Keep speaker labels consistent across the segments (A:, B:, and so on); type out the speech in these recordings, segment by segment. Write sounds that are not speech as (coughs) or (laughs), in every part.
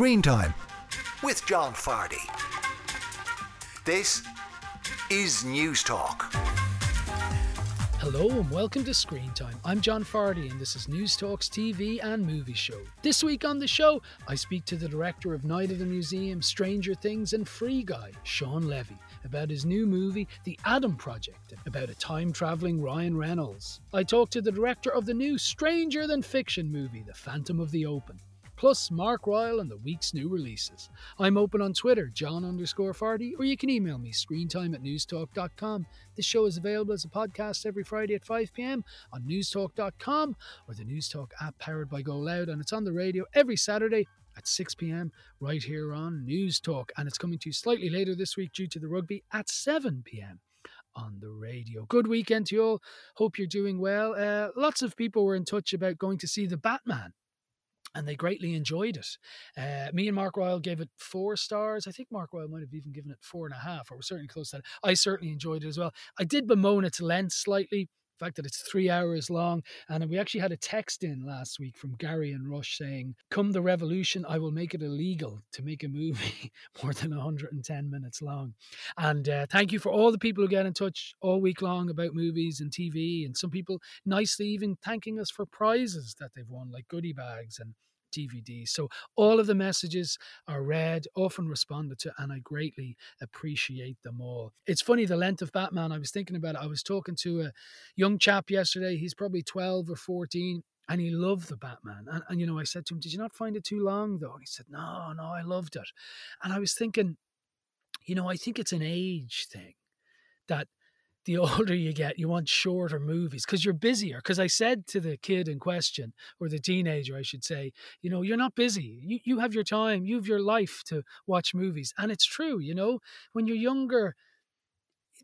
A: Screen Time with John Fardy. This is News Talk.
B: Hello and welcome to Screen Time. I'm John Fardy and this is News Talk's TV and movie show. This week on the show, I speak to the director of Night at the Museum, Stranger Things, and Free Guy, Shawn Levy, about his new movie, The Adam Project, about a time traveling Ryan Reynolds. I talk to the director of the new Stranger Than Fiction movie, The Phantom of the Open plus Mark Ryle and the week's new releases. I'm open on Twitter, John underscore Fardy, or you can email me, screentime at newstalk.com. This show is available as a podcast every Friday at 5 pm on newstalk.com or the Newstalk app powered by Go Loud, and it's on the radio every Saturday at 6 pm right here on News Talk. And it's coming to you slightly later this week due to the rugby at 7 pm on the radio. Good weekend to you all. Hope you're doing well. Uh, lots of people were in touch about going to see The Batman and they greatly enjoyed it. Uh, me and Mark Ryle gave it four stars. I think Mark Ryle might have even given it four and a half, or we're certainly close to that. I certainly enjoyed it as well. I did bemoan its length slightly fact that it's three hours long. And we actually had a text in last week from Gary and Rush saying, Come the revolution, I will make it illegal to make a movie (laughs) more than 110 minutes long. And uh, thank you for all the people who get in touch all week long about movies and TV. And some people nicely even thanking us for prizes that they've won, like goodie bags and DVDs. So all of the messages are read, often responded to, and I greatly appreciate them all. It's funny the length of Batman. I was thinking about it. I was talking to a young chap yesterday. He's probably 12 or 14 and he loved the Batman. And, and, you know, I said to him, Did you not find it too long though? And he said, No, no, I loved it. And I was thinking, you know, I think it's an age thing that the (laughs) older you get, you want shorter movies because you're busier. Because I said to the kid in question, or the teenager, I should say, you know, you're not busy. You, you have your time, you have your life to watch movies. And it's true, you know, when you're younger,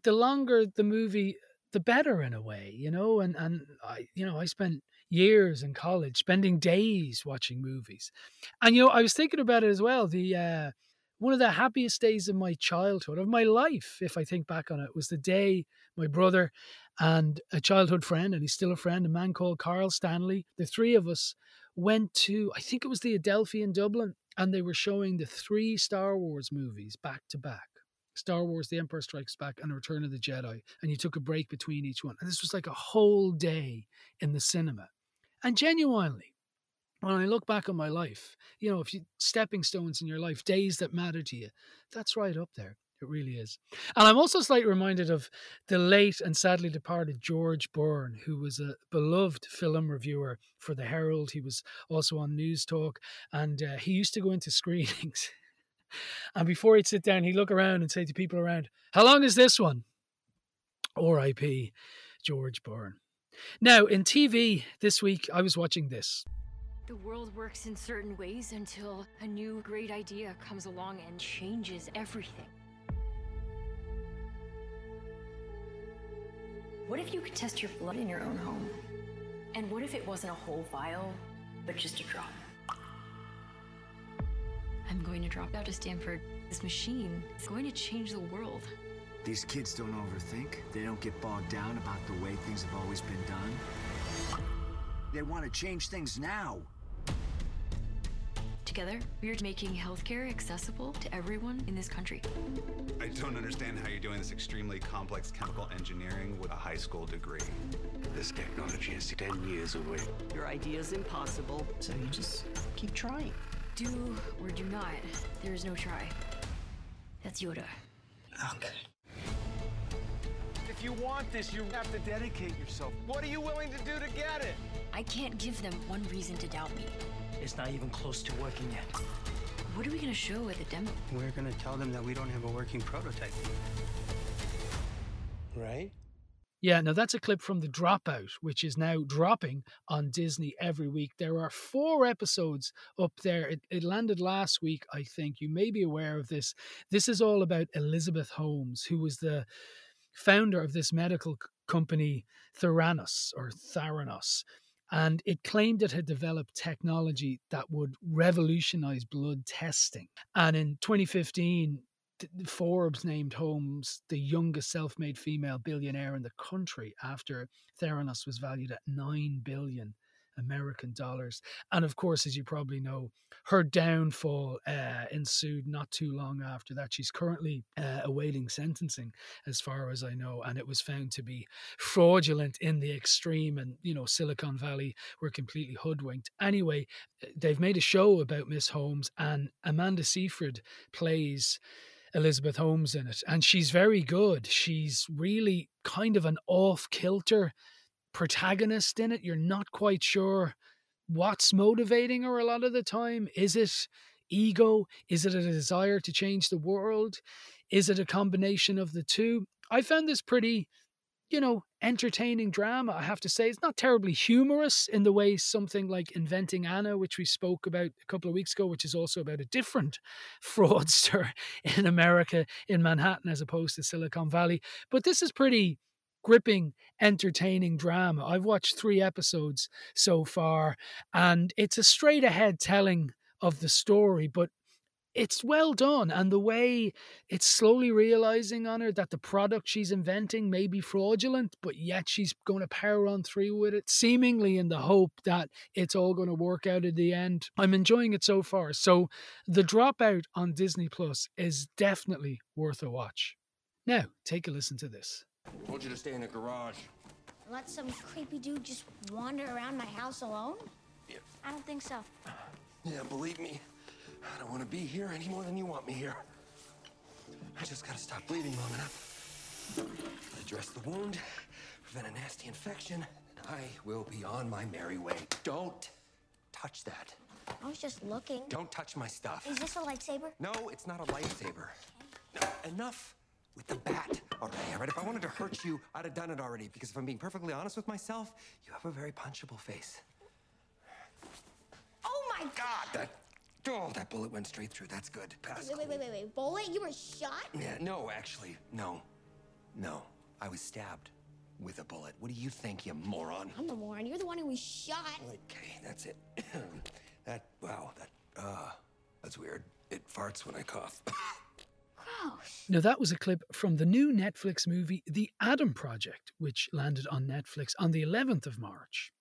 B: the longer the movie, the better in a way, you know. And, and I, you know, I spent years in college spending days watching movies. And, you know, I was thinking about it as well. The, uh, one of the happiest days of my childhood, of my life, if I think back on it, was the day my brother and a childhood friend, and he's still a friend, a man called Carl Stanley, the three of us went to, I think it was the Adelphi in Dublin, and they were showing the three Star Wars movies back to back. Star Wars, The Empire Strikes Back, and Return of the Jedi. And you took a break between each one. And this was like a whole day in the cinema. And genuinely, when I look back on my life, you know, if you stepping stones in your life, days that matter to you, that's right up there. It really is. And I'm also slightly reminded of the late and sadly departed George Byrne, who was a beloved film reviewer for The Herald. He was also on News Talk, and uh, he used to go into (laughs) screenings. and before he'd sit down, he'd look around and say to people around, How long is this one? R.I.P. George Byrne. Now, in TV this week, I was watching this.
C: The world works in certain ways until a new great idea comes along and changes everything. What if you could test your blood in your own home? And what if it wasn't a whole vial, but just a drop? I'm going to drop out of Stanford. This machine is going to change the world.
D: These kids don't overthink. They don't get bogged down about the way things have always been done. They want to change things now.
C: Together, we are making healthcare accessible to everyone in this country.
E: I don't understand how you're doing this extremely complex chemical engineering with a high school degree.
F: This technology is 10 years away.
G: Your idea is impossible, so you just keep trying.
C: Do or do not. There is no try. That's Yoda.
G: Okay.
H: If you want this, you have to dedicate yourself. What are you willing to do to get it?
C: I can't give them one reason to doubt me.
G: It's not even close to working yet.
C: What are we going to show at the demo?
F: We're gonna tell them that we don't have a working prototype. Right?
B: Yeah, now that's a clip from The Dropout, which is now dropping on Disney every week. There are four episodes up there. It, it, landed last week, I think. You may be aware of this. This is all about Elizabeth Holmes, who was the founder of this medical company, Theranos or Theranos. And it claimed it had developed technology that would revolutionize blood testing. And in 2015, Forbes named Holmes the youngest self made female billionaire in the country after Theranos was valued at 9 billion American dollars. And of course, as you probably know, her downfall uh, ensued not too long after that. She's currently uh, awaiting sentencing, as far as I know, and it was found to be fraudulent in the extreme. And, you know, Silicon Valley were completely hoodwinked. Anyway, uh, they've made a show about Miss Holmes, and Amanda Seyfried plays. Elizabeth Holmes in it, and she's very good. She's really kind of an off kilter protagonist in it. You're not quite sure what's motivating her a lot of the time. Is it ego? Is it a desire to change the world? Is it a combination of the two? I found this pretty, you know, entertaining drama. I have to say, it's not terribly humorous in the way something like Inventing Anna, which we spoke about a couple of weeks ago, which is also about a different (laughs) fraudster in America, in Manhattan, as opposed to Silicon Valley. But this is pretty gripping, entertaining drama. I've watched three episodes so far, and it's a straight ahead telling of the story, but it's well done. And the way it's slowly realizing on her that the product she's inventing may be fraudulent, but yet she's going to power on through with it, seemingly in the hope that it's all going to work out at the end. I'm enjoying it so far. So the dropout on Disney Plus is definitely worth a watch. Now, take a listen to this.
I: Told you to stay in the garage.
J: Let some creepy dude just wander around my house alone?
I: Yeah.
J: I don't think so.
I: Yeah, believe me, I don't want to be here any more than you want me here. I just gotta stop bleeding long enough. Address the wound, prevent a nasty infection, and I will be on my merry way. Don't touch that.
J: I was just looking.
I: Don't touch my stuff.
J: Is this a lightsaber?
I: No, it's not a lightsaber. No, enough with the bat already, all right? If I wanted to hurt you, I'd have done it already, because if I'm being perfectly honest with myself, you have a very punchable face.
J: Oh my
I: God, that, oh, that bullet went straight through. That's good. Pass.
J: Wait, wait, wait, wait, wait. Bullet? You were shot?
I: Yeah, no, actually, no. No, I was stabbed with a bullet. What do you think, you moron?
J: I'm the moron. You're the one who was shot.
I: Okay, that's it. (coughs) that, wow, that, uh, that's weird. It farts when I cough. (laughs)
B: Now, that was a clip from the new Netflix movie, The Adam Project, which landed on Netflix on the 11th of March.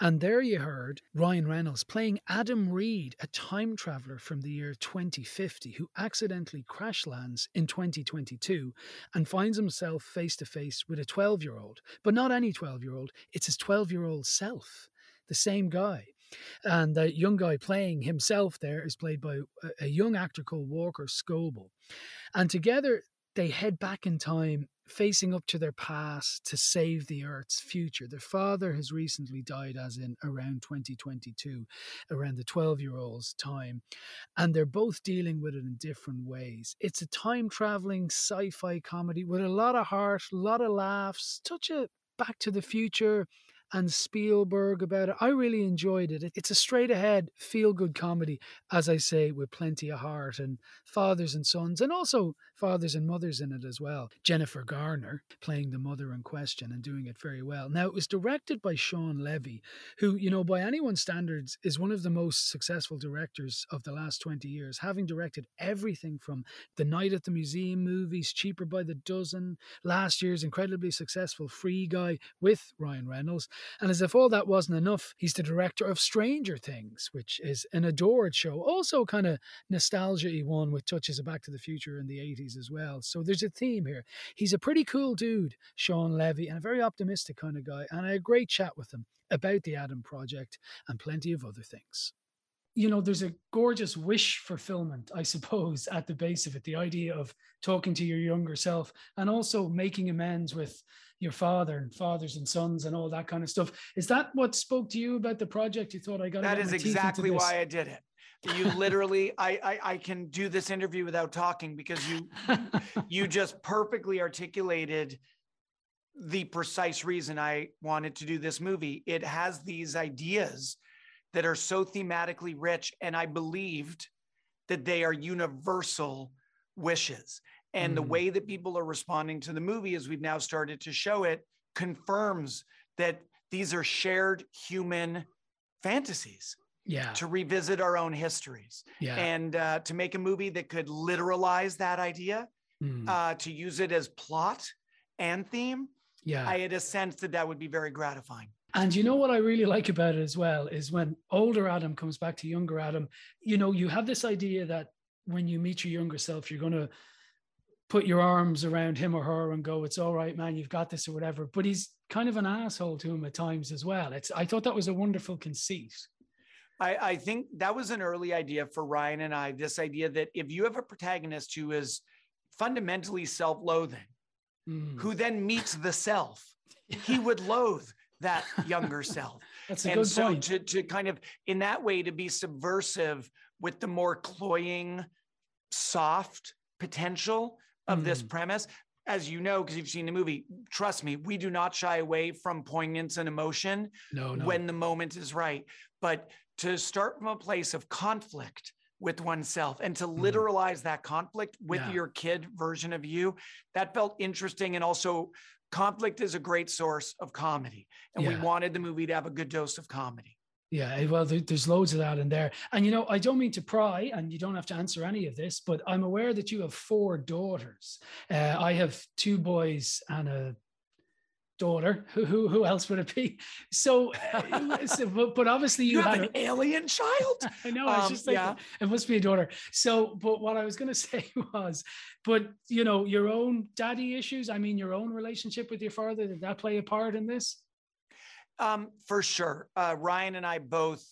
B: And there you heard Ryan Reynolds playing Adam Reed, a time traveler from the year 2050 who accidentally crash lands in 2022 and finds himself face to face with a 12 year old. But not any 12 year old, it's his 12 year old self, the same guy. And the young guy playing himself there is played by a young actor called Walker Scobell. And together they head back in time, facing up to their past to save the Earth's future. Their father has recently died, as in around 2022, around the 12 year old's time. And they're both dealing with it in different ways. It's a time traveling sci fi comedy with a lot of heart, a lot of laughs, touch of Back to the Future and Spielberg about it. I really enjoyed it. It's a straight ahead, feel good comedy, as I say, with plenty of heart and fathers and sons, and also fathers and mothers in it as well. Jennifer Garner playing the mother in question and doing it very well. Now, it was directed by Shawn Levy, who, you know, by anyone's standards, is one of the most successful directors of the last 20 years, having directed everything from the Night at the Museum movies, Cheaper by the Dozen, last year's incredibly successful Free Guy with Ryan Reynolds. And as if all that wasn't enough, he's the director of Stranger Things, which is an adored show, also kind of nostalgia one with touches of Back to the Future in the 80s as well. So there's a theme here. He's a pretty cool dude, Shawn Levy, and a very optimistic kind of guy. And I had a great chat with him about the Adam Project and plenty of other things you know, there's a gorgeous wish fulfillment, I suppose, at the base of it. The idea of talking to your younger self and also making amends with your father and fathers and sons and all that kind of stuff. Is that what spoke to you about the project? You thought I got into?
K: that is exactly why I did it. You literally, (laughs) I, I, I can do this interview without talking because you, you (laughs) just perfectly articulated the precise reason I wanted to do this movie. It has these ideas that are so thematically rich. And I believed that they are universal wishes. And mm. the way that people are responding to the movie, as we've now started to show it, confirms that these are shared human fantasies.
B: Yeah.
K: To revisit our own histories.
B: Yeah.
K: And uh, to make a movie that could literalize that idea, mm. uh, to use it as plot and theme.
B: Yeah.
K: I had a sense that that would be very gratifying
B: And you know what I really like about it as well is when older Adam comes back to younger Adam, you know, you have this idea that when you meet your younger self, you're going to put your arms around him or her and go, "It's all right, man, you've got this" or whatever. But he's kind of an asshole to him at times as well. It's I thought that was a wonderful conceit.
K: I, I think that was an early idea for Ryan and I. This idea that if you have a protagonist who is fundamentally self-loathing,
B: Mm.
K: who then meets the self, (laughs) he would loathe that younger (laughs) self.
B: That's a
K: and
B: good
K: so
B: point.
K: to to kind of in that way to be subversive with the more cloying, soft potential of this
B: Mm.
K: premise. As you know, because you've seen the movie, trust me, we do not shy away from poignance and emotion
B: No, no.
K: when the moment is right. But to start from a place of conflict with oneself and to literalize that conflict with.
B: Yeah.
K: your kid version of you, that felt interesting. And also, conflict is a great source of comedy. And we wanted the movie to have a good dose of comedy.
B: Yeah, eh, well, there's loads of that in there. And, you know, I don't mean to pry, and you don't have to answer any of this, but I'm aware that you have four daughters. Uh, I have two boys and a daughter. Who, who, who else would it be? (laughs) So, uh, so- but, but obviously you,
K: You have an alien child? (laughs)
B: I know. I was
K: Um,
B: just thinking
K: yeah.
B: it must be a daughter. So, but what I was going (laughs) to say was, but you know, your own daddy issues. I mean, your own relationship with your father. Did that play a part in this?
K: Um, for sure. Uh, Ryan and I both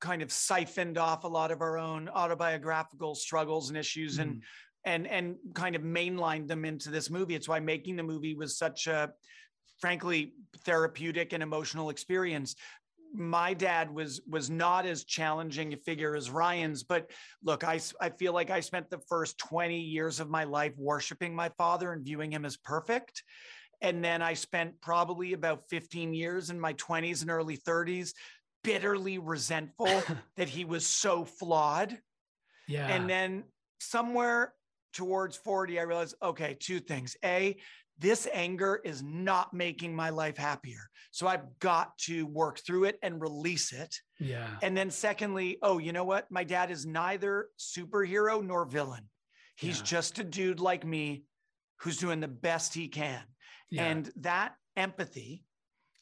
K: kind of siphoned off a lot of our own autobiographical struggles and issues and and and kind of mainlined them into this movie. It's why making the movie was such a frankly therapeutic and emotional experience. My dad was was not as challenging a figure as Ryan's, but look, I I feel like I spent the first 20 years of my life worshiping my father and viewing him as perfect. And then I spent probably about 15 years in my 20s and early 30s bitterly resentful (laughs) that he was so flawed.
B: Yeah.
K: And then somewhere towards 40, I realized, okay, two things. A, this anger is not making my life happier. So I've got to work through it and release it.
B: yeah.
K: And then secondly, oh, you know what? My dad is neither superhero nor villain. He's
B: Yeah.
K: just a dude like me who's doing the best he can.
B: Yeah.
K: And that empathy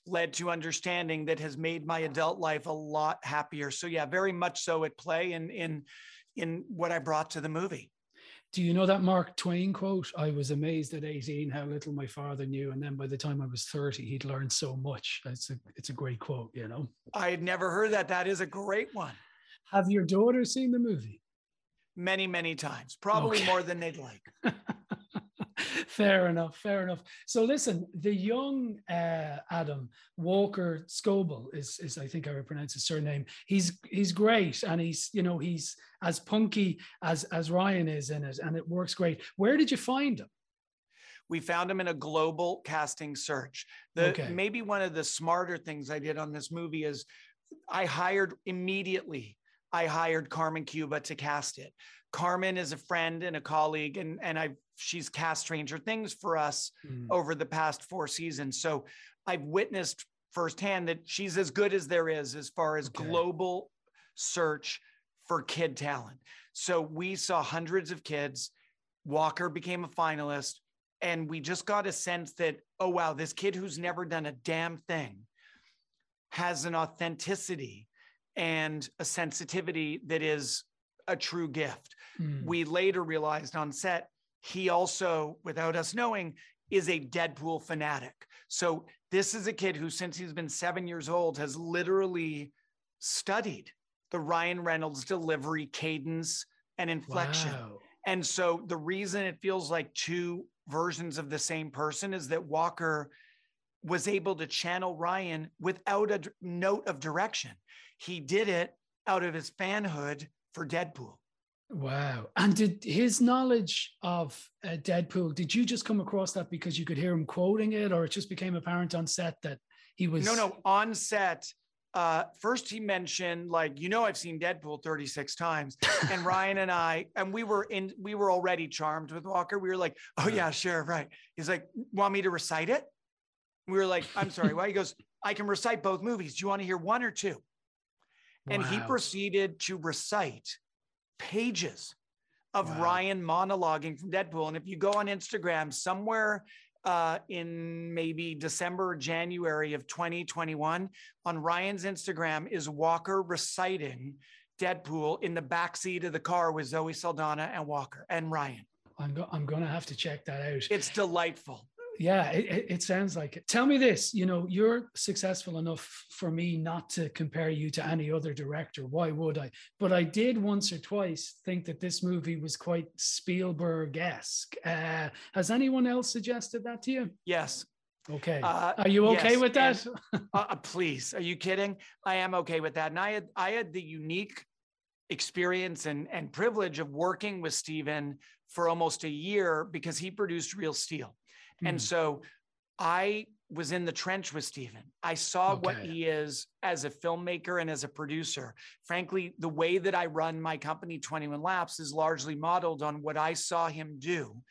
K: led to understanding that has made my adult life a lot happier. So yeah, very much so at play in in in what I brought to the movie.
B: Do you know that Mark Twain quote? I was amazed at 18 how little my father knew. And then by the time I was 30, he'd learned so much. It's a it's a great quote, you know.
K: I had never heard that. That is a great one.
B: Have your daughters seen the movie?
K: Many, many times, probably
B: Okay.
K: more than they'd like. (laughs) (laughs)
B: fair enough, fair enough. So listen, the young uh, Adam Walker Scobell is is I think I would pronounce his surname. He's he's great, and he's you know he's as punky as as Ryan is in it, and it works great. Where did you find him?
K: we found him in a global casting search. The
B: Okay.
K: maybe one of the smarter things I did on this movie is I hired immediately. I hired Carmen Cuba to cast it. Carmen is a friend and a colleague, and and I she's cast Stranger Things for us
B: Mm.
K: over the past four seasons. So I've witnessed firsthand that she's as good as there is as far as
B: Okay.
K: global search for kid talent. So we saw hundreds of kids. Walker became a finalist, and we just got a sense that, oh, wow, this kid who's never done a damn thing has an authenticity and a sensitivity that is a true gift.
B: Mm.
K: We later realized on set, he also, without us knowing, is a Deadpool fanatic. So this is a kid who, since he's been seven years old, has literally studied the Ryan Reynolds delivery cadence and inflection.
B: Wow.
K: And so the reason it feels like two versions of the same person is that Walker was able to channel Ryan without a note of direction. He did it out of his fanhood for Deadpool.
B: Wow. And did his knowledge of uh, Deadpool, did you just come across that because you could hear him quoting it, or it just became apparent on set that he was.
K: No, no, on set. Uh, first, he mentioned like, you know, I've seen Deadpool 36 times, and (laughs) Ryan and I, and we were in, we were already charmed with Walker. We were like, oh yeah, sure, right. He's like, want me to recite it? We were like, I'm sorry, why? He goes, I can recite both movies. Do you want to hear one or two? And he proceeded to recite pages of
B: Wow.
K: Ryan monologuing from Deadpool. And if you go on Instagram, somewhere uh, in maybe December or January of 2021 on Ryan's Instagram is Walker reciting Deadpool in the back seat of the car with Zoe Saldana and Walker and Ryan.
B: I'm go- I'm gonna have to check that out.
K: It's delightful.
B: Yeah, it, it, sounds like it. Tell me this, you know, you're successful enough for me not to compare you to any other director. Why would I? But I did once or twice think that this movie was quite Spielberg-esque. Uh, has anyone else suggested that to you?
K: Yes.
B: Okay.
K: Uh,
B: Are you okay
K: yes,
B: with that?
K: and- uh, uh, please, are you kidding? I am okay with that. And I had I had the unique experience and and privilege of working with Steven for almost a year because he produced Real Steel. And
B: Hmm.
K: so I was in the trench with Steven. I saw what he is as a filmmaker and as a producer. Frankly, the way that I run my company, 21 Laps, is largely modeled on what I saw him do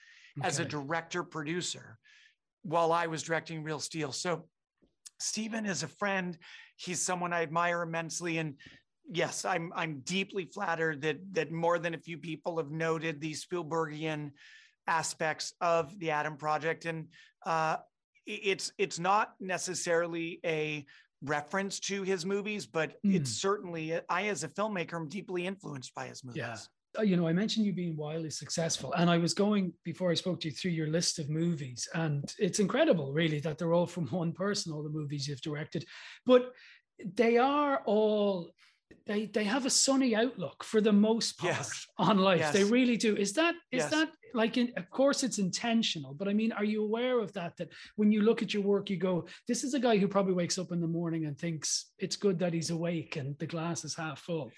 K: as a director producer while I was directing Real Steel. So Steven is a friend. He's someone I admire immensely. And yes, I'm I'm deeply flattered that that more than a few people have noted the Spielbergian aspects of the Adam Project. And uh, it's it's not necessarily a reference to his movies, but it's certainly I as a filmmaker am deeply influenced by his movies.
B: Yeah. Uh, You know, I mentioned you being wildly successful, and I was going before I spoke to you through your list of movies, and it's incredible, really, that they're all from (laughs) one person. All the movies you've directed, but they are all they they have a sunny outlook for the most part
K: Yes.
B: on life. They really do. Is that is
K: Yes.
B: that like? In, of course, it's intentional, but I mean, are you aware of that? That when you look at your work, you go, "This is a guy who probably wakes up in the morning and thinks it's good that he's awake and the glass is half full."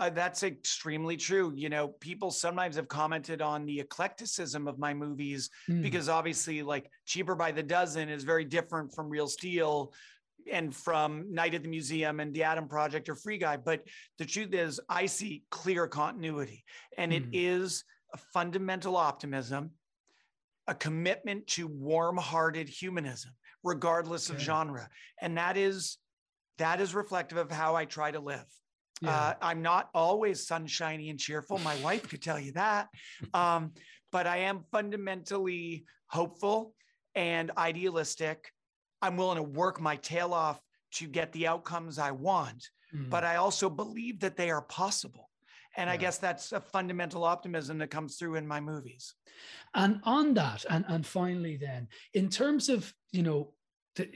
K: Uh, that's extremely true. You know, people sometimes have commented on the eclecticism of my movies
B: Mm.
K: because obviously, like Cheaper by the Dozen is very different from Real Steel and from Night at the Museum and The Adam Project or Free Guy. But the truth is, I see clear continuity, and it
B: Mm.
K: is a fundamental optimism, a commitment to warm-hearted humanism, regardless of genre, and that is that is reflective of how I try to live.
B: Yeah.
K: Uh, I'm not always sunshiny and cheerful. My wife could tell you that. (laughs) Um, but I am fundamentally hopeful and idealistic. I'm willing to work my tail off to get the outcomes I want,
B: Mm.
K: but I also believe that they are possible. And I guess that's a fundamental optimism that comes through in my movies.
B: And on that, and, and finally, then, in terms of, you know,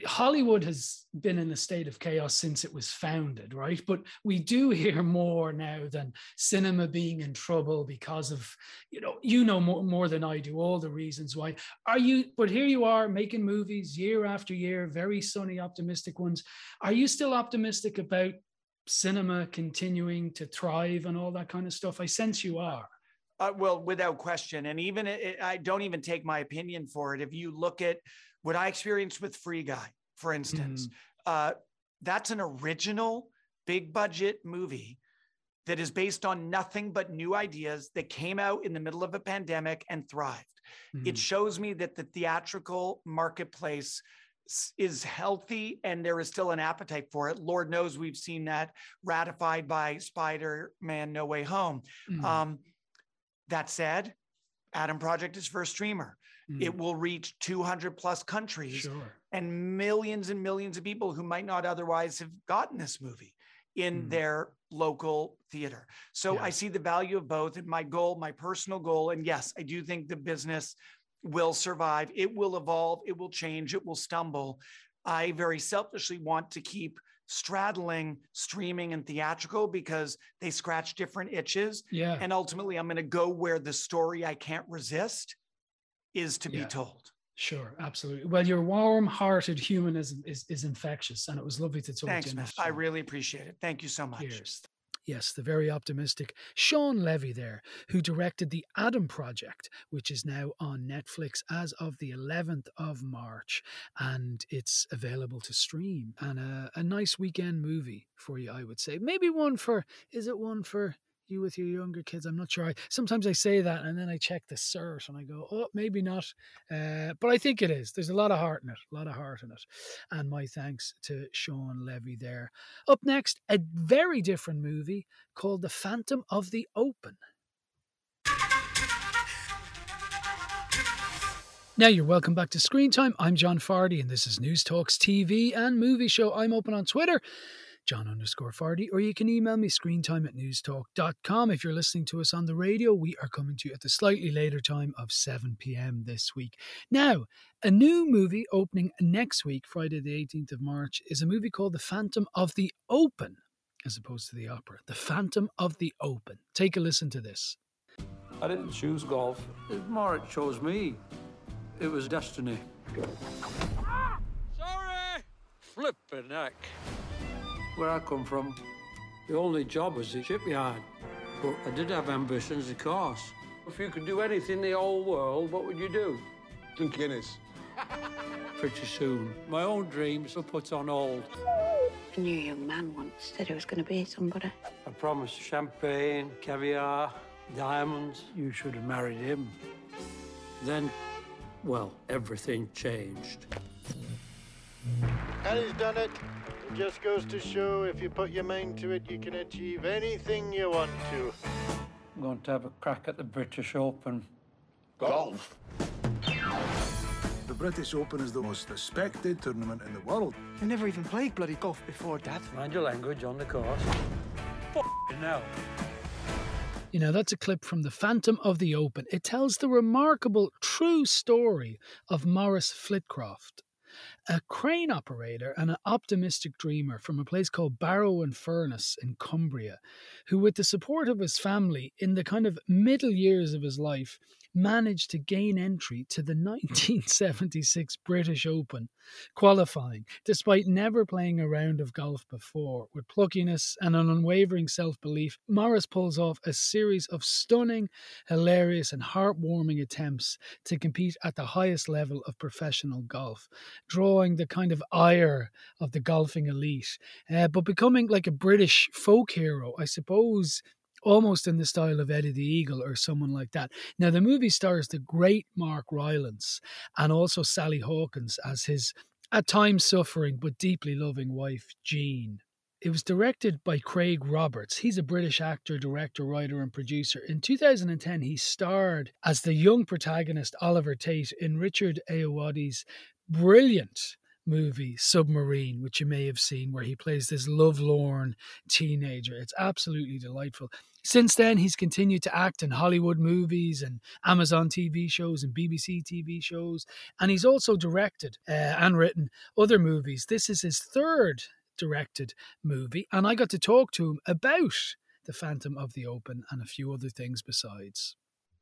B: Hollywood has been in a state of chaos since it was founded, right? But we do hear more now than cinema being in trouble because of, you know, you know more, more than I do all the reasons why. Are you, but here you are making movies year after year, very sunny, optimistic ones. Are you still optimistic about cinema continuing to thrive and all that kind of stuff? I sense you are.
K: Uh, well, without question. And even it, I don't even take my opinion for it. If you look at what I experienced with Free Guy, for instance, uh, that's an original big budget movie that is based on nothing but new ideas that came out in the middle of a pandemic and thrived. It
B: Mhm.
K: shows me that the theatrical marketplace is healthy and there is still an appetite for it. Lord knows we've seen that ratified by Spider Man No Way Home.
B: Mhm.
K: Um, that said, Adam Project is for a streamer. It
B: Mm.
K: will reach 200 plus countries
B: Sure.
K: and millions and millions of people who might not otherwise have gotten this movie in
B: Mm.
K: their local theater. So
B: Yeah.
K: I see the value of both. And my goal, my personal goal, and yes, I do think the business will survive. It will evolve. It will change. It will stumble. I very selfishly want to keep straddling streaming and theatrical because they scratch different itches.
B: Yeah.
K: And ultimately, I'm going to go where the story I can't resist is to
B: Yeah.
K: be told.
B: Sure, absolutely. Well, your warm-hearted humanism is, is infectious, and it was lovely to talk
K: Thanks,
B: to you.
K: man. I really appreciate it. Thank you so much.
B: Cheers. Yes, the very optimistic Shawn Levy there, who directed the Adam Project, which is now on Netflix as of the 11th of March, and it's available to stream. And a, a nice weekend movie for you, I would say. Maybe one for, is it one for you with your younger kids? I'm not sure. I, sometimes I say that and then I check the cert and I go, oh, maybe not. Uh, but I think it is. There's a lot of heart in it, a lot of heart in it. And my thanks to Shawn Levy there. Up next, a very different movie called The Phantom of the Open. Now you're welcome back to Screen Time. I'm John Fardy, and this is News Talks TV and Movie Show. I'm open on Twitter, John underscore Fardy, or you can email me screentime at newstalk.com. If you're listening to us on the radio, we are coming to you at the slightly later time of 7 p.m. this week. Now, a new movie opening next week, Friday the 18th of March, is a movie called The Phantom of the Open, as opposed to the opera. The Phantom of the Open. Take a listen to this.
L: I didn't choose golf. It more it chose me. It was destiny. Ah! Sorry! Flippin' heck. Where I come from, the only job was the shipyard. But I did have ambitions, of course. If you could do anything in the whole world, what would you do?
M: Drink Guinness. (laughs)
L: Pretty soon, my own dreams were put on hold.
N: A new young man once said he was going to be somebody.
L: I promised champagne, caviar, diamonds. You should have married him. Then, well, everything changed.
O: And he's done it. It just goes to show if you put your mind to it, you can achieve anything you want to.
L: I'm going to have a crack at the British Open.
M: Golf? The British Open is the most respected tournament in the world.
H: You never even played bloody golf before, Dad.
L: Mind your language on the course. F***ing hell.
B: You know, that's a clip from The Phantom of the Open. It tells the remarkable, true story of Maurice Flitcroft, a crane operator and an optimistic dreamer from a place called Barrow-in-Furness in Cumbria, who, with the support of his family in the kind of middle years of his life, managed to gain entry to the (laughs) 1976 British Open, qualifying despite never playing a round of golf before. With pluckiness and an unwavering self belief, Maurice pulls off a series of stunning, hilarious, and heartwarming attempts to compete at the highest level of professional golf, drawing the kind of ire of the golfing elite, uh, but becoming like a British folk hero, I suppose almost in the style of Eddie the Eagle or someone like that. Now, the movie stars the great Mark Rylance and also Sally Hawkins as his at times suffering but deeply loving wife, Jean. It was directed by Craig Roberts. He's a British actor, director, writer, and producer. In 2010, he starred as the young protagonist Oliver Tate in Richard Ayoade's brilliant movie Submarine, which you may have seen, where he plays this lovelorn teenager. It's absolutely delightful. Since then, he's continued to act in Hollywood movies and Amazon TV shows and BBC TV shows. And he's also directed uh, and written other movies. This is his third directed movie. And I got to talk to him about The Phantom of the Open and a few other things besides.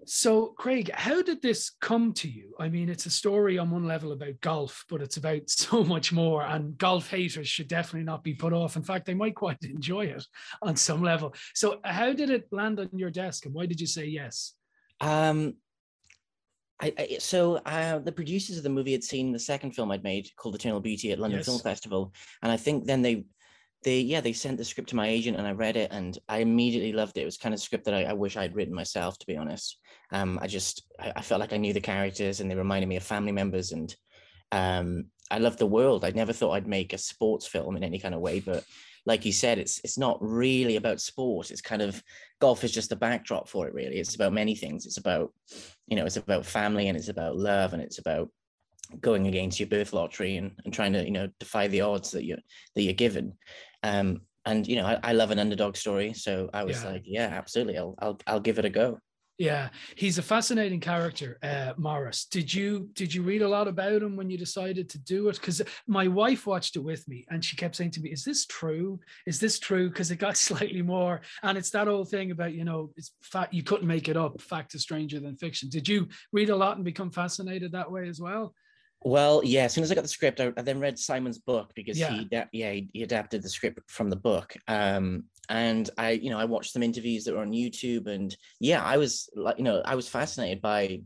B: So, Craig, how did this come to you? I mean, it's a story on one level about golf, but it's about (laughs) so much more. And golf haters should definitely not be put off. In fact, they might (laughs) quite enjoy it on some level. So, how did it land on your desk, and why did you say yes?
P: Um, I, I so uh, the producers of the movie had seen the second film I'd made called Eternal Beauty at London
B: Yes.
P: Film Festival, and I think then they they yeah they sent the script to my agent and I read it and I immediately loved it. It was kind of script that I, I wish I'd written myself, to be honest. Um, I just I, I felt like I knew the characters and they reminded me of family members and um, I loved the world. I never thought I'd make a sports film in any kind of way, but like you said, it's it's not really about sport. It's kind of golf is just a backdrop for it. Really, it's about many things. It's about you know it's about family and it's about love and it's about going against your birth lottery and, and trying to you know defy the odds that you that you're given. Um, and you know I, I love an underdog story, so I was
B: Yeah.
P: like, yeah, absolutely, I'll I'll I'll give it a go.
B: Yeah, he's a fascinating character, uh, Maurice. Did you did you read a lot about him when you decided to do it? Because my wife watched it with me, and she kept saying to me, "Is this true? Is this true?" Because it got (laughs) slightly more, and it's that old thing about you know, it's fact you couldn't make it up. Fact is stranger than fiction. Did you read a lot and become fascinated that way as well?
P: Well, yeah. As soon as I got the script, I, I then read Simon's book because
B: Yeah.
P: he, yeah, he, he adapted the script from the book. Um, and I, you know, I watched some interviews that were on YouTube, and yeah, I was like, you know, I was fascinated by.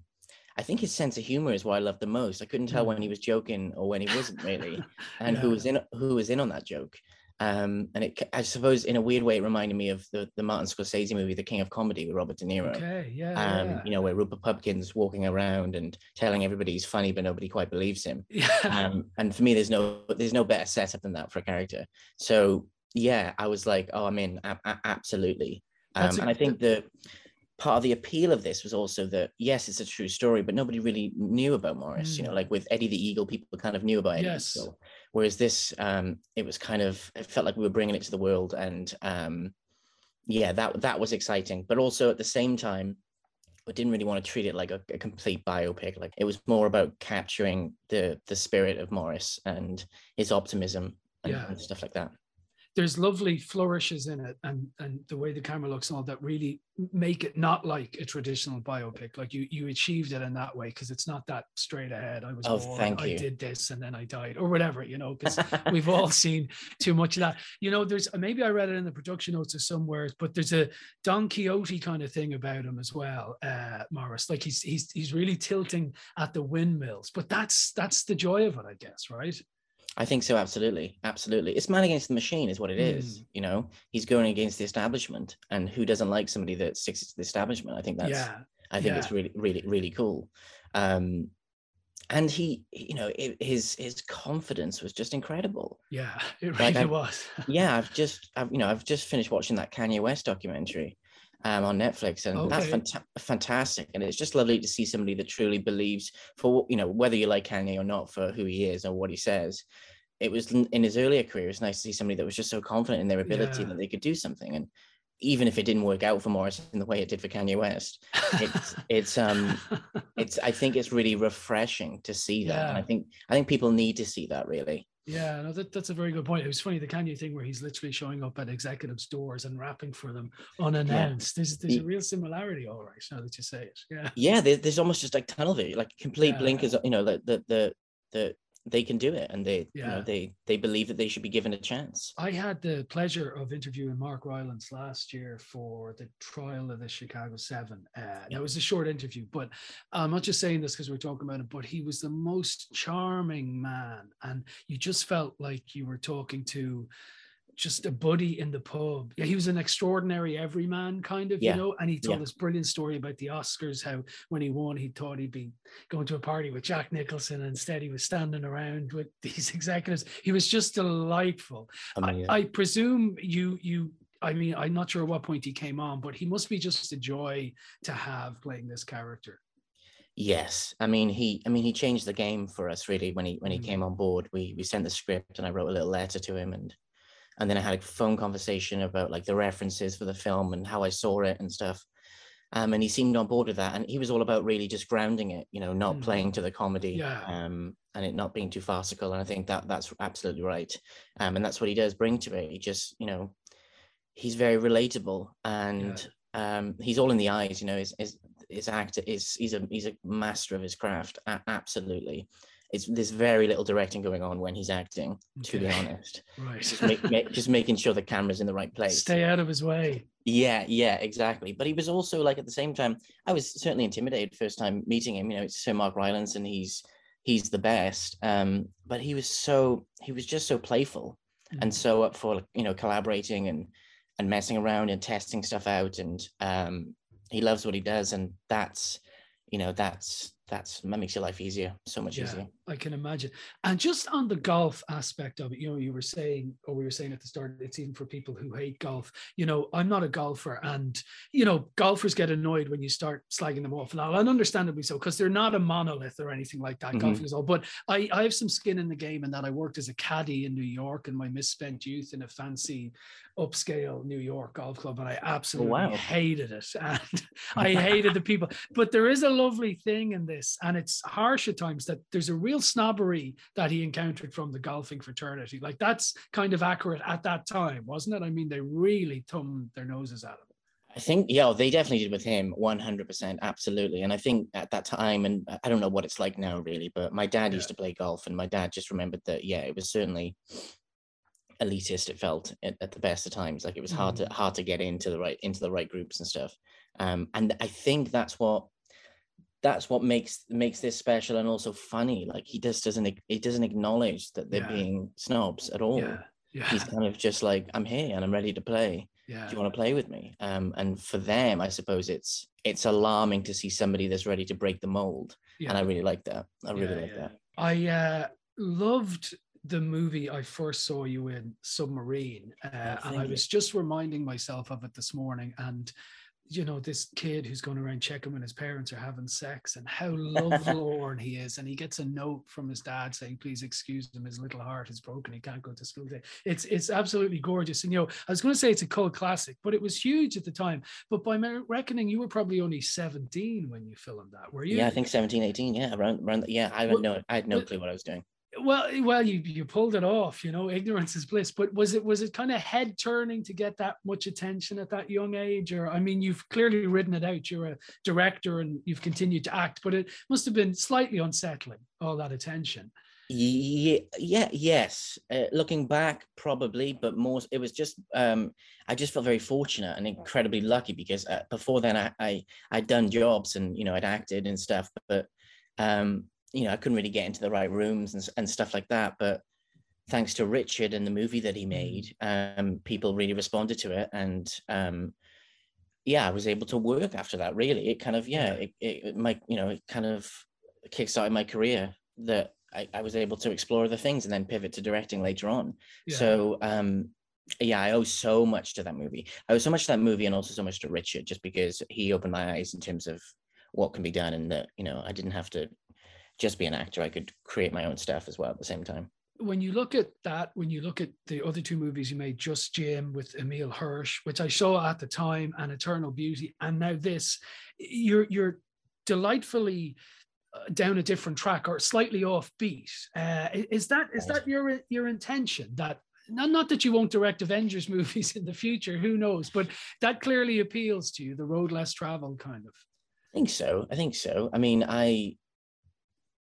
P: I think his sense of humor is what I loved the most. I couldn't tell
B: Mm.
P: when he was joking or when he wasn't really, (laughs) and who was in who was in on that joke. Um, and it, I suppose, in a weird way, it reminded me of the the Martin Scorsese movie, The King of Comedy, with Robert De Niro
B: Okay, yeah,
P: um,
B: yeah.
P: you know, where Rupert Pupkin's walking around and telling everybody he's funny, but nobody quite believes him. (laughs) Yeah. Um, and for me, there's no there's no better setup than that for a character. So yeah, I was like, oh, I'm in, a- a- absolutely. Um,
B: a-
P: and I think the part of the appeal of this was also that yes, it's a true story, but nobody really knew about Maurice. Mm. You know,
B: Hmm.
P: like with Eddie the Eagle, people kind of knew about Eddie.
B: Yes.
P: Eagle. Whereas this, um, it was kind of it felt like we were bringing it to the world, and um, yeah, that that was exciting. But also at the same time, I didn't really want to treat it like a, a complete biopic. Like it was more about capturing the the spirit of Maurice and his optimism and,
B: Yeah.
P: and stuff like that.
B: There's lovely flourishes in it and and the way the camera looks and all that really make it not like a traditional biopic. Like you you achieved it in that way because it's not that straight ahead. I was
P: Oh,
B: born i did this and then i died or whatever you know because (laughs) we've all seen too much of that. You know there's maybe i read it in the production notes or somewhere but there's a don quixote kind of thing about him as well uh maurice. Like he's he's he's really tilting at the windmills but that's that's the joy of it i guess right
P: I think so, absolutely, absolutely. It's man against the machine, is what it is.
B: Mm.
P: You know, he's going against the establishment, and who doesn't like somebody that sticks to the establishment? I think that's,
B: Yeah,
P: I think it's really, really, really cool. Um, and he, you know, i his his confidence was just incredible.
B: yeah (laughs) it really
P: I've-
B: was
P: yeah, (laughs) I've just, I've, you know, I've just finished watching that Kanye West documentary um, on Netflix, and that's
B: Okay.
P: fanta- fantastic. And it's just lovely to see somebody that truly believes, for you know, whether you like Kanye or not, for who he is or what he says. It was in his earlier career. It's nice to see somebody that was just so confident in their ability
B: Yeah.
P: that they could do something. And even if it didn't work out for Maurice in the way it did for Kanye West, it's (laughs) it's um it's I think it's really refreshing to see that. And I think I think people need to see that really.
B: Yeah, no, that, that's a very good point. It was funny the Kanye thing where he's literally showing up at executives' doors and rapping for them unannounced. There's there's a real similarity, all right. Now that you say it, yeah,
P: yeah there, there's almost just like tunnel vision like complete
B: Yeah.
P: blinkers you know that the, the the they can do it and they you know they they believe that they should be given a chance
B: I had the pleasure of interviewing Mark Rylance last year for the trial of the Chicago Seven. Uh, It was a short interview, but I'm not just saying this because we're talking about it. But he was the most charming man, and you just felt like you were talking to just a buddy in the pub. Yeah, he was an extraordinary everyman kind of,
P: Yeah,
B: you know. And he told
P: yeah.
B: this brilliant story about the Oscars, how when he won, he thought he'd be going to a party with Jack Nicholson. And instead, he was standing around with (laughs) these executives. He was just delightful. I,
P: Amazing.
B: I presume you you. I mean, I'm not sure at what point he came on, but he must be just a joy to have playing this character.
P: yes i mean he i mean he changed the game for us really when he when he
B: Mm.
P: came on board we we sent the script and i wrote a little letter to him and and then i had a phone conversation about like the references for the film and how i saw it and stuff. Um, and he seemed on board with that. And he was all about really just grounding it you know not
B: Mm.
P: playing to the comedy
B: Yeah.
P: um, and it not being too farcical. And i think that that's absolutely right. Um, and that's what he does bring to it he just you know he's very relatable and um, he's all in the eyes you know his, his, his actor is he's a he's a master of his craft a- absolutely it's there's very little directing going on when he's acting to be honest (laughs)
B: Right.
P: just, make, make, just making sure the camera's in the right place
B: Stay out of his way.
P: yeah, yeah, exactly. But he was also like at the same time, I was certainly intimidated first time meeting him. You know, it's Sir Mark Rylance, and he's he's the best. Um, but he was so he was just so playful and so up for you know collaborating and and messing around and testing stuff out. And um, he loves what he does, and that's you know that's that's that makes your life easier, so much
B: Yeah,
P: easier.
B: I can imagine. And just on the golf aspect of it, you know, you were saying, or we were saying at the start, it's even for people who hate golf. You know, I'm not a golfer, and you know, golfers get annoyed when you start slagging them off, and I'll and understandably so, because they're not a monolith or anything like that.
P: Mhm.
B: Golfing is all, but I, I have some skin in the game, in that I worked as a caddy in New York in my misspent youth in a fancy upscale New York golf club, and I absolutely
P: wow.
B: hated it, (laughs) and I (laughs) hated the people. But there is a lovely thing in this, and it's harsh at times that there's a real snobbery that he encountered from the golfing fraternity. Like that's kind of accurate at that time, wasn't it? I mean, they really thumbed their noses at him.
P: I think, yeah, they definitely did with him 100%. Absolutely. And I think at that time, and I don't know what it's like now really, but my dad used to play golf and my dad just remembered that, yeah, it was certainly elitist. It felt at, at the best of times. Like it was hard to, hard to get into the right, into the right groups and stuff. Um, and I think that's what, that's what makes makes this special and also funny. Like he just doesn't he doesn't acknowledge that they're
B: Yeah.
P: being snobs at all.
B: Yeah, yeah.
P: He's kind of just like, I'm here and I'm ready to play
B: Yeah.
P: do you want to play with me um and for them i suppose it's it's alarming to see somebody that's ready to break the mold and i really like that i really
B: Yeah,
P: like
B: yeah.
P: that
B: I uh, loved the movie I first saw you in, Submarine, uh, and I was just reminding myself of it this morning. And you know, this kid who's going around checking when his parents are having sex and how lovelorn he is. And he gets a note from his dad saying, please excuse him, his little heart is broken. He can't go to school today. It's it's absolutely gorgeous. And you know, I was going to say it's a cult classic, but it was huge at the time. But by my reckoning, you were probably only 17 when you filmed that, were you?
P: Yeah, I think 17, 18. Yeah, around around yeah, I had well, no I had no well, clue what I was doing
B: well well you you pulled it off you know ignorance is bliss. But was it was it kind of head turning to get that much attention at that young age? Or i mean you've clearly written it out. You're a director and you've continued to act but it must have been slightly unsettling all that attention.
P: Yeah, yeah yes. Uh, looking back probably but more it was just um i just felt very fortunate and incredibly lucky because uh, before then I, I i'd done jobs and you know i'd acted and stuff but um you know, I couldn't really get into the right rooms and, and stuff like that. But thanks to Richard and the movie that he mm. made, um, people really responded to it. And um, yeah, I was able to work after that. Really, it kind of yeah, it, it, it my you know, it kind of kickstarted my career that I, I, was able to explore other things and then pivot to directing later on. Yeah. So um, yeah, I owe so much to that movie. I owe so much to that movie and also so much to Richard, just because he opened my eyes in terms of what can be done and that you know I didn't have to just be an actor. I could create my own stuff as well at the same time.
B: When you look at that, when you look at the other two movies you made, Just Jim with Emile Hirsch, which I saw at the time, and Eternal Beauty, and now this, you're you're delightfully uh, down a different track or slightly offbeat. Uh, is that is that your your intention that not, not that you won't direct Avengers (laughs) movies in the future, who knows, but that clearly appeals to you, the road less traveled kind of.
P: I think so. I think so. I mean, I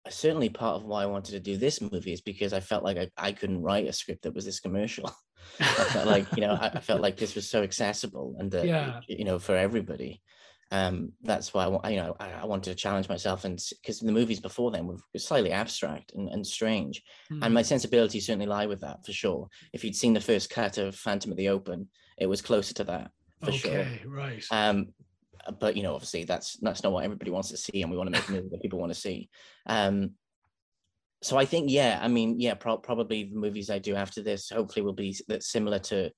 P: certainly part of why I wanted to do this movie is because I felt like I, I couldn't write a script that was this commercial. (laughs) I felt like, you know, I, I, felt like this was so accessible and that, yeah. you know, for everybody. Um, that's why I, you know, I, I wanted to challenge myself and because the movies before then were slightly abstract and, and strange. Mm. And my hmm. sensibilities certainly lie with that for sure. If you'd seen the first cut of Phantom of the Open, it was closer to that for okay, sure.
B: right.
P: Um, but you know, obviously that's that's not what everybody wants to see, and we want to make a movie that people want to see. Um, so I think, yeah, I mean, yeah, pro- probably the movies I do after this hopefully will be that similar to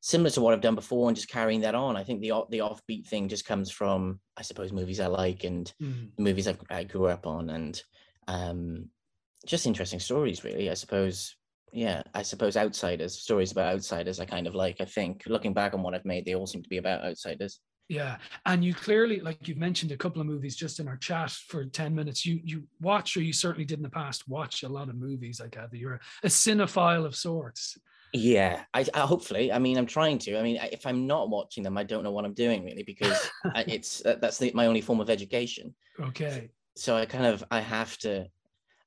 P: similar to what I've done before, and just carrying that on. I think the the offbeat thing just comes from, I suppose, movies I like and mm. the movies I, I grew up on, and um, just interesting stories, really. I suppose yeah, I suppose outsiders, stories about outsiders I kind of like. I think looking back on what I've made, they all seem to be about outsiders.
B: Yeah, and you clearly, like you've mentioned a couple of movies just in our chat for ten minutes. You you watch, or you certainly did in the past, watch a lot of movies. I gather you're a, a cinephile of sorts.
P: Yeah, I, I, hopefully. I mean, I'm trying to. I mean, if I'm not watching them, I don't know what I'm doing really because (laughs) it's uh, that's the, my only form of education.
B: Okay.
P: So I kind of I have to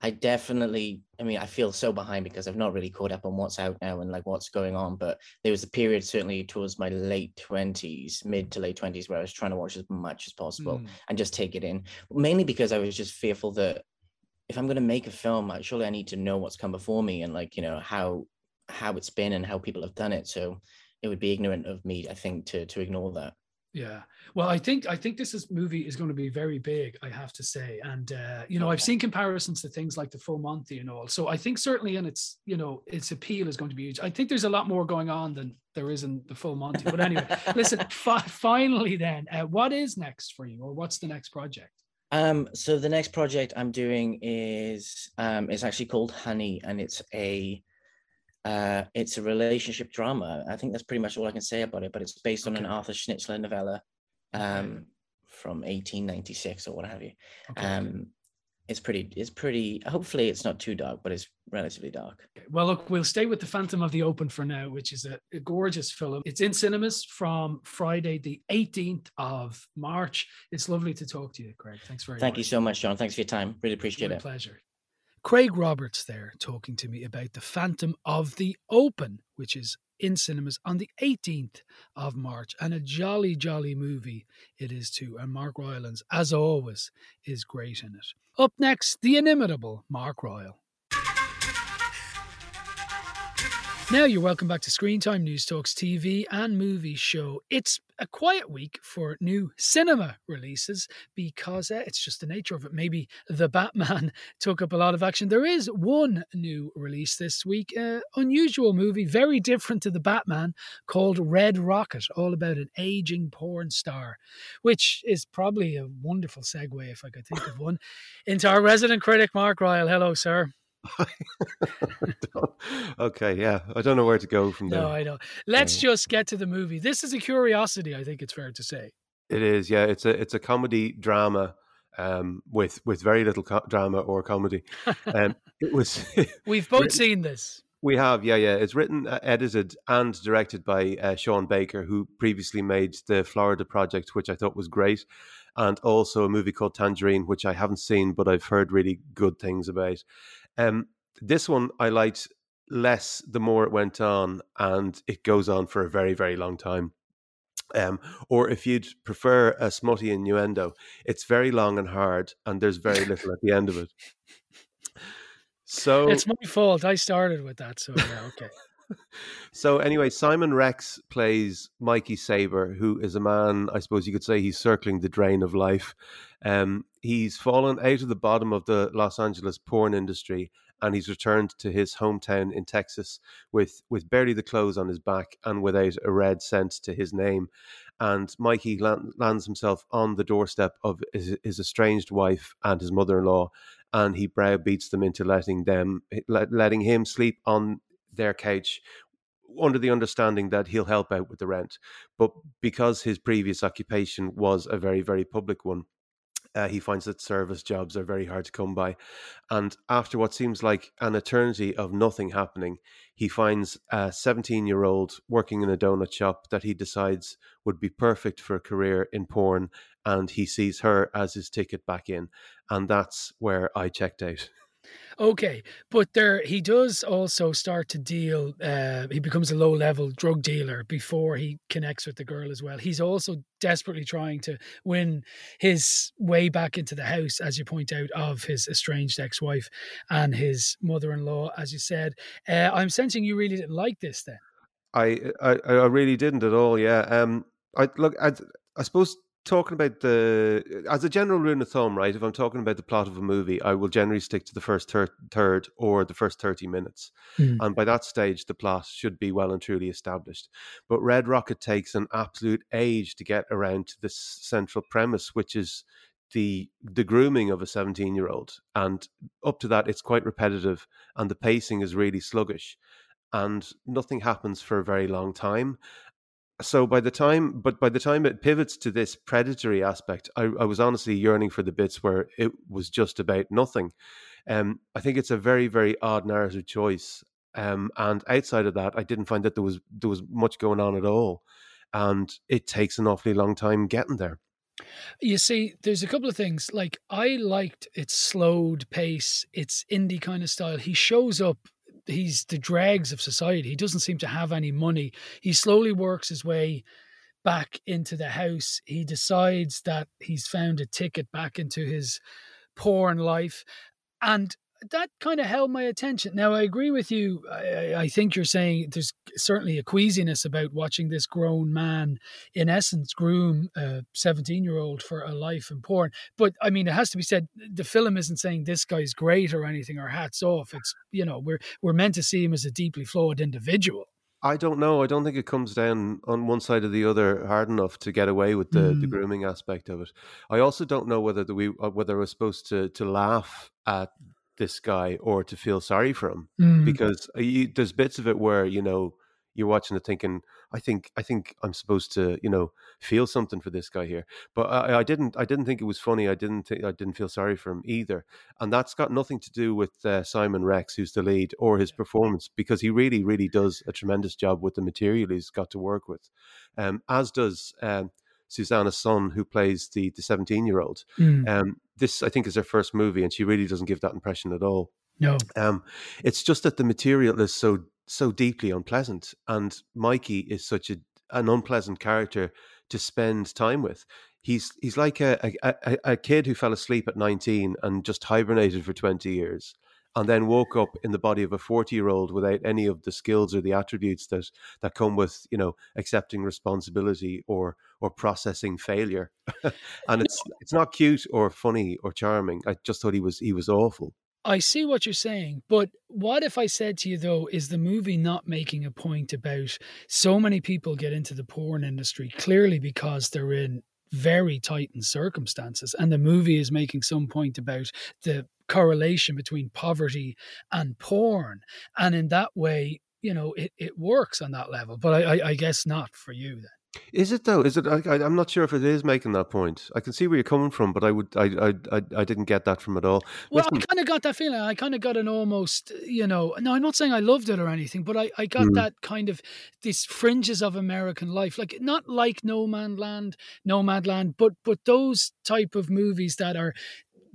P: I definitely, I mean, I feel so behind because I've not really caught up on what's out now and like what's going on. But there was a period, certainly towards my late 20s, mid to late 20s, where I was trying to watch as much as possible mm. and just take it in, mainly because I was just fearful that if I'm going to make a film, surely I need to know what's come before me and like, you know, how how it's been and how people have done it. So it would be ignorant of me, I think, to to ignore that.
B: Yeah. Well, I think I think this is, movie is going to be very big. I have to say, and uh, you know, I've seen comparisons to things like the Full Monty and all. So I think certainly, in its you know, its appeal is going to be huge. I think there's a lot more going on than there is in the Full Monty. But anyway, (laughs) listen. Fi- finally, then, uh, what is next for you, or what's the next project?
P: Um, so the next project I'm doing is um, it's actually called Honey, and it's a uh, it's a relationship drama. I think that's pretty much all I can say about it. But it's based on okay. an Arthur Schnitzler novella um, from 1896 or what have you. Okay. Um, it's pretty. It's pretty. Hopefully, it's not too dark, but it's relatively dark.
B: Well, look, we'll stay with the Phantom of the Open for now, which is a, a gorgeous film. It's in cinemas from Friday, the 18th of March. It's lovely to talk to you, Craig. Thanks very
P: Thank
B: much.
P: Thank you so much, John. Thanks for your time. Really appreciate
B: My
P: it.
B: Pleasure. Craig Roberts there talking to me about The Phantom of the Open, which is in cinemas on the 18th of March. And a jolly, jolly movie it is too. And Mark Rylance, as always, is great in it. Up next, the inimitable Mark Ryle. Now you're welcome back to Screen Time Newstalk's TV and movie show. It's a quiet week for new cinema releases because uh, it's just the nature of it. Maybe The Batman (laughs) took up a lot of action. There is one new release this week, uh, unusual movie, very different to The Batman, called Red Rocket, all about an aging porn star, which is probably a wonderful segue, if I could think of one, into our resident critic, Mark Ryle. Hello, sir. (laughs)
Q: okay, yeah. I don't know where to go from there.
B: No, I know. Let's just get to the movie. This is a curiosity, I think it's fair to say.
Q: It is, yeah. It's a it's a comedy drama um, with with very little co- drama or comedy. Um, it was. (laughs)
B: We've both
Q: written-
B: seen this.
Q: We have, yeah, yeah. It's written, uh, edited, and directed by uh, Sean Baker, who previously made the Florida Project, which I thought was great, and also a movie called Tangerine, which I haven't seen, but I've heard really good things about. Um, this one I liked less the more it went on, and it goes on for a very, very long time. Um, or if you'd prefer a smutty innuendo, it's very long and hard, and there's very little at the end of it. (laughs) So
B: It's my fault. I started with that. So, yeah, okay.
Q: So anyway, Simon Rex plays Mikey Saber, who is a man. I suppose you could say he's circling the drain of life. Um, he's fallen out of the bottom of the Los Angeles porn industry, and he's returned to his hometown in Texas with with barely the clothes on his back and without a red cent to his name. And Mikey land, lands himself on the doorstep of his, his estranged wife and his mother-in-law, and he browbeats them into letting them letting him sleep on their couch under the understanding that he'll help out with the rent. But because his previous occupation was a very, very public one, uh, he finds that service jobs are very hard to come by. And after what seems like an eternity of nothing happening, he finds a 17 year old working in a donut shop that he decides would be perfect for a career in porn. And he sees her as his ticket back in. And that's where I checked out. (laughs)
B: Okay, but there he does also start to deal. Uh, he becomes a low level drug dealer before he connects with the girl as well. He's also desperately trying to win his way back into the house, as you point out, of his estranged ex wife and his mother in law. As you said, uh, I'm sensing you really didn't like this then.
Q: I, I I really didn't at all. Yeah. Um. I look. I I suppose talking about the as a general rule of thumb, right? If I'm talking about the plot of a movie, I will generally stick to the first third, third or the first thirty minutes,
B: Mm.
Q: and by that stage, the plot should be well and truly established. But Red Rocket takes an absolute age to get around to this central premise, which is the the grooming of a 17 year old and up to that it's quite repetitive and the pacing is really sluggish and nothing happens for a very long time so by the time but by the time it pivots to this predatory aspect I, I was honestly yearning for the bits where it was just about nothing um i think it's a very very odd narrative choice um and outside of that i didn't find that there was there was much going on at all and it takes an awfully long time getting there
B: You see, there's a couple of things. Like I liked its slowed pace, its indie kind of style. He shows up. He's the dregs of society. He doesn't seem to have any money. He slowly works his way back into the house. He decides that he's found a ticket back into his porn life. And that kind of held my attention. Now, I agree with you. I, I think you're saying there's certainly a queasiness about watching this grown man, in essence, groom a 17 year old for a life in porn. But I mean, it has to be said, the film isn't saying this guy's great or anything or hats off. It's, you know, we're, we're meant to see him as a deeply flawed individual.
Q: I don't know. I don't think it comes down on one side or the other hard enough to get away with the, the
B: Mm.
Q: grooming aspect of it. I also don't know whether the, we uh, whether we're supposed to to laugh at this guy or to feel sorry for him
B: Mm.
Q: because uh, you, there's bits of it where you know you're watching it thinking I think I think I'm supposed to you know feel something for this guy here, but I, I didn't I didn't think it was funny. I didn't think I didn't feel sorry for him either, and that's got nothing to do with uh, Simon Rex, who's the lead, or his performance because he really really does a tremendous job with the material he's got to work with, um, as does. Um, Suzanna Son, who plays the the seventeen year old.
B: Mm.
Q: Um, this I think is her first movie, and she really doesn't give that impression at all.
B: No.
Q: Um, it's just that the material is so so deeply unpleasant, and Mikey is such a an unpleasant character to spend time with. He's he's like a a, a, kid who fell asleep at nineteen and just hibernated for twenty years, and then woke up in the body of a 40 year old without any of the skills or the attributes that that come with you know accepting responsibility or or processing failure (laughs) and it's it's not cute or funny or charming i just thought he was he was awful
B: I see what you're saying, but what if I said to you though, is the movie not making a point about so many people get into the porn industry clearly because they're in very tightened circumstances, and the movie is making some point about the correlation between poverty and porn, and in that way, you know, it, it works on that level. But I, I, I guess not for you then.
Q: Is it though? Is it? I, am not sure if it is making that point. I can see where you're coming from, but I would, I, I, I, I didn't get that from it all.
B: Well, Listen. I kind of got that feeling. I kind of got an almost, you know. No, I'm not saying I loved it or anything, but I, I got mm. that kind of these fringes of American life, like not like No Man Land, Nomadland, but but those type of movies that are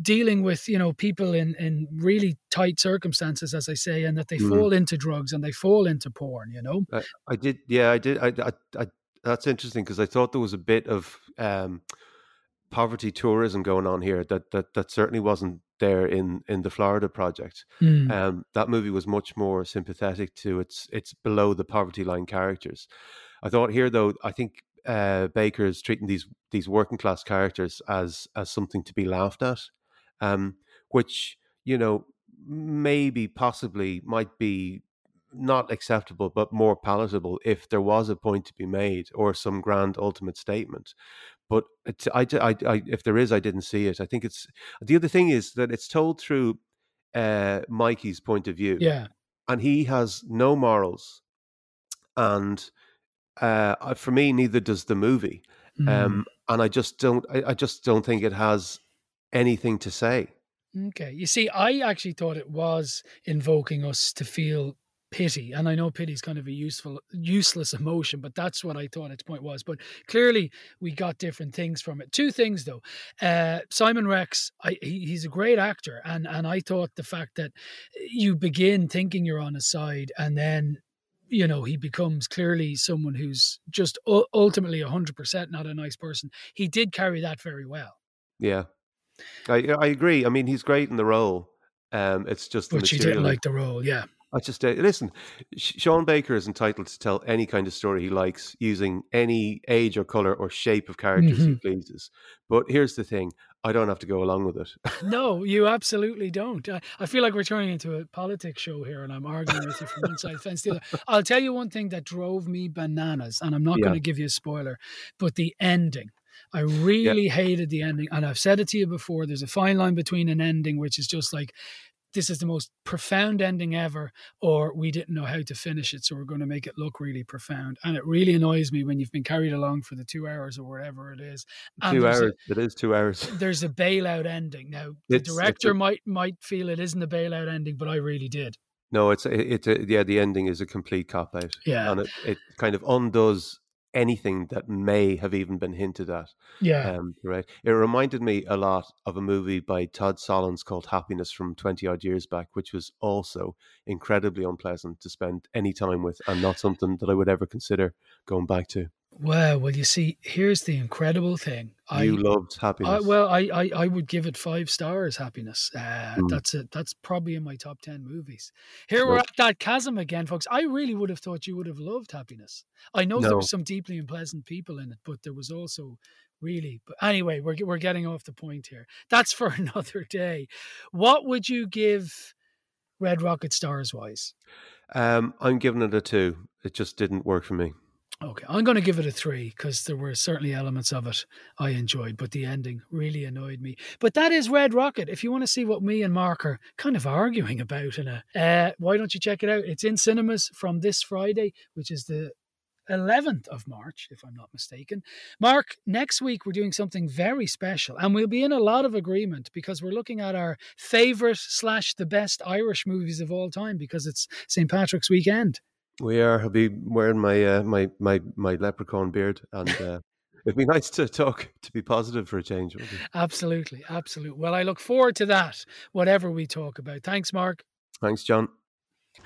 B: dealing with you know people in in really tight circumstances as i say and that they mm. fall into drugs and they fall into porn you know
Q: I, I did yeah i did I, I, I that's interesting because I thought there was a bit of um, poverty tourism going on here that that that certainly wasn't there in in the Florida project. Mm. Um, that movie was much more sympathetic to its its below the poverty line characters. I thought here though, I think uh, Baker is treating these these working class characters as as something to be laughed at, um, which you know maybe possibly might be not acceptable, but more palatable if there was a point to be made or some grand ultimate statement. But I, I, I, if there is, I didn't see it. I think it's the other thing is that it's told through uh, Mikey's point of view.
B: Yeah,
Q: and he has no morals, and uh, for me, neither does the movie. Mm. Um, and I just don't. I, I just don't think it has anything to say.
B: Okay. You see, I actually thought it was invoking us to feel pity and i know pity is kind of a useful useless (laughs) emotion but that's what i thought its point was but clearly we got different things from it. Two things though. Uh, simon rex I, he, he's a great actor and and i thought the fact that you begin thinking you're on his side and then you know he becomes clearly someone who's just ultimately 100% not a nice person. He did carry that very well.
Q: Yeah. I i agree. I mean he's great in the role. Um, it's just
B: but she didn't like the role, yeah.
Q: I just uh, listen. Sean Baker is entitled to tell any kind of story he likes using any age or color or shape of characters mm-hmm. he pleases. But here's the thing: I don't have to go along with it. (laughs)
B: no, you absolutely don't. I, I, feel like we're turning into a politics show here, and I'm arguing with you from one side of the fence to the other. I'll tell you one thing that drove me bananas, and I'm not yeah. going to give you a spoiler, but the ending. I really yeah. hated the ending, and I've said it to you before. There's a fine line between an ending which is just like this is the most profound ending ever, or we didn't know how to finish it, so we're going to make it look really profound. And it really annoys me when you've been carried along for the two hours or whatever it is.
Q: two hours. A, it is two hours. (laughs)
B: There's a bailout ending. Now, the it's, director it's a, might might feel it isn't a bailout ending, but I really did.
Q: No, it's it's a, yeah. The ending is a complete cop out.
B: Yeah,
Q: and it, it kind of undoes anything that may have even been hinted at.
B: Yeah.
Q: Um, right. It reminded me a lot of a movie by Todd Solondz called Happiness from 20 odd years back, which was also incredibly unpleasant to spend any time with and not something that I would ever consider going back to.
B: Well, well, you see, here's the incredible thing.
Q: You I, loved happiness.
B: I, well, I, I, I would give it five stars. Happiness. Uh, mm. That's it. That's probably in my top ten movies. Here we're at that chasm again, folks. I really would have thought you would have loved happiness. I know no. there were some deeply unpleasant people in it, but there was also really. But anyway, we're we're getting off the point here. That's for (laughs) another day. What would you give Red Rocket stars wise?
Q: Um, I'm giving it a two. It just didn't work for me.
B: Okay, I'm going to give it a three because there were certainly elements of it I enjoyed, but the ending really annoyed me. But that is Red Rocket. If you want to see what me and Mark are kind of arguing about, in a, uh, why don't you check it out? It's in cinemas from this Friday, which is the 11th of March, if I'm not mistaken. Mark, next week we're doing something very special, and we'll be in a lot of agreement because we're looking at our favorite slash the best Irish movies of all time because it's St. Patrick's weekend.
Q: We are. I'll be wearing my uh, my my my leprechaun beard, and uh, it'd be nice to talk to be positive for a change.
B: Absolutely, absolutely. Well, I look forward to that. Whatever we talk about. Thanks, Mark.
Q: Thanks, John.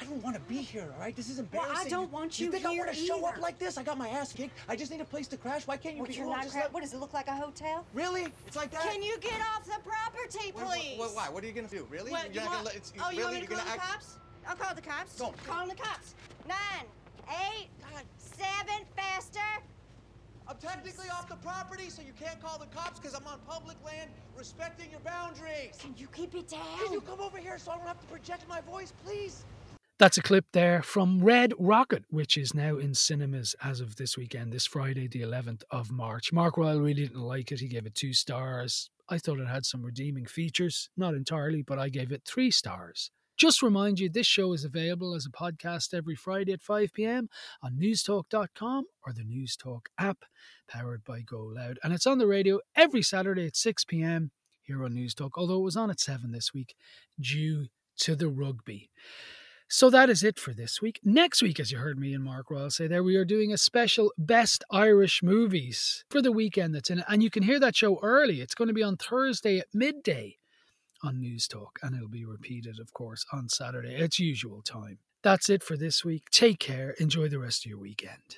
R: I don't want to be here, all right? This is
S: Well,
R: embarrassing.
S: I don't want you
R: You think I
S: here
R: want to show up like this? I got my ass kicked. I just need a place to crash. Why can't you
S: What,
R: be
S: you're
R: cool?
S: not
R: Just
S: gra-
R: let-
S: what does it look like a hotel?
R: Really? It's like that?
S: Can you get off the property,
R: What- what-
S: please?
R: what- why? What are you gonna do? Really?
S: What,
R: You're
S: you
R: not gonna let- it's-
S: oh, you want me to call
R: gonna
S: the
R: act-
S: cops? I'll call the cops.
R: No.
S: Call the cops. Nine, eight, seven, faster.
R: I'm technically off the property, so you can't call the cops because I'm on public land, respecting your boundaries.
S: Can you keep it down?
R: Can you come over here so I don't have to project my voice, please?
B: That's a clip there from Red Rocket, which is now in cinemas as of this weekend, this Friday, the 11th of March. Mark Royal really didn't like it. He gave it two stars. I thought it had some redeeming features, not entirely, but I gave it three stars. Just remind you, this show is available as a podcast every Friday at 5 p.m. on newstalk.com or the Newstalk app powered by Go Loud. And it's on the radio every Saturday at 6 p.m. here on Newstalk, although it was on at 7 this week due to the rugby. So that is it for this week. Next week, as you heard me and Mark Royal say there, we are doing a special Best Irish Movies for the weekend that's in it. And you can hear that show early. It's going to be on Thursday at midday on Newstalk, and it'll be repeated, of course, on Saturday at its usual time. That's it for this week. Take care. Enjoy the rest of your weekend.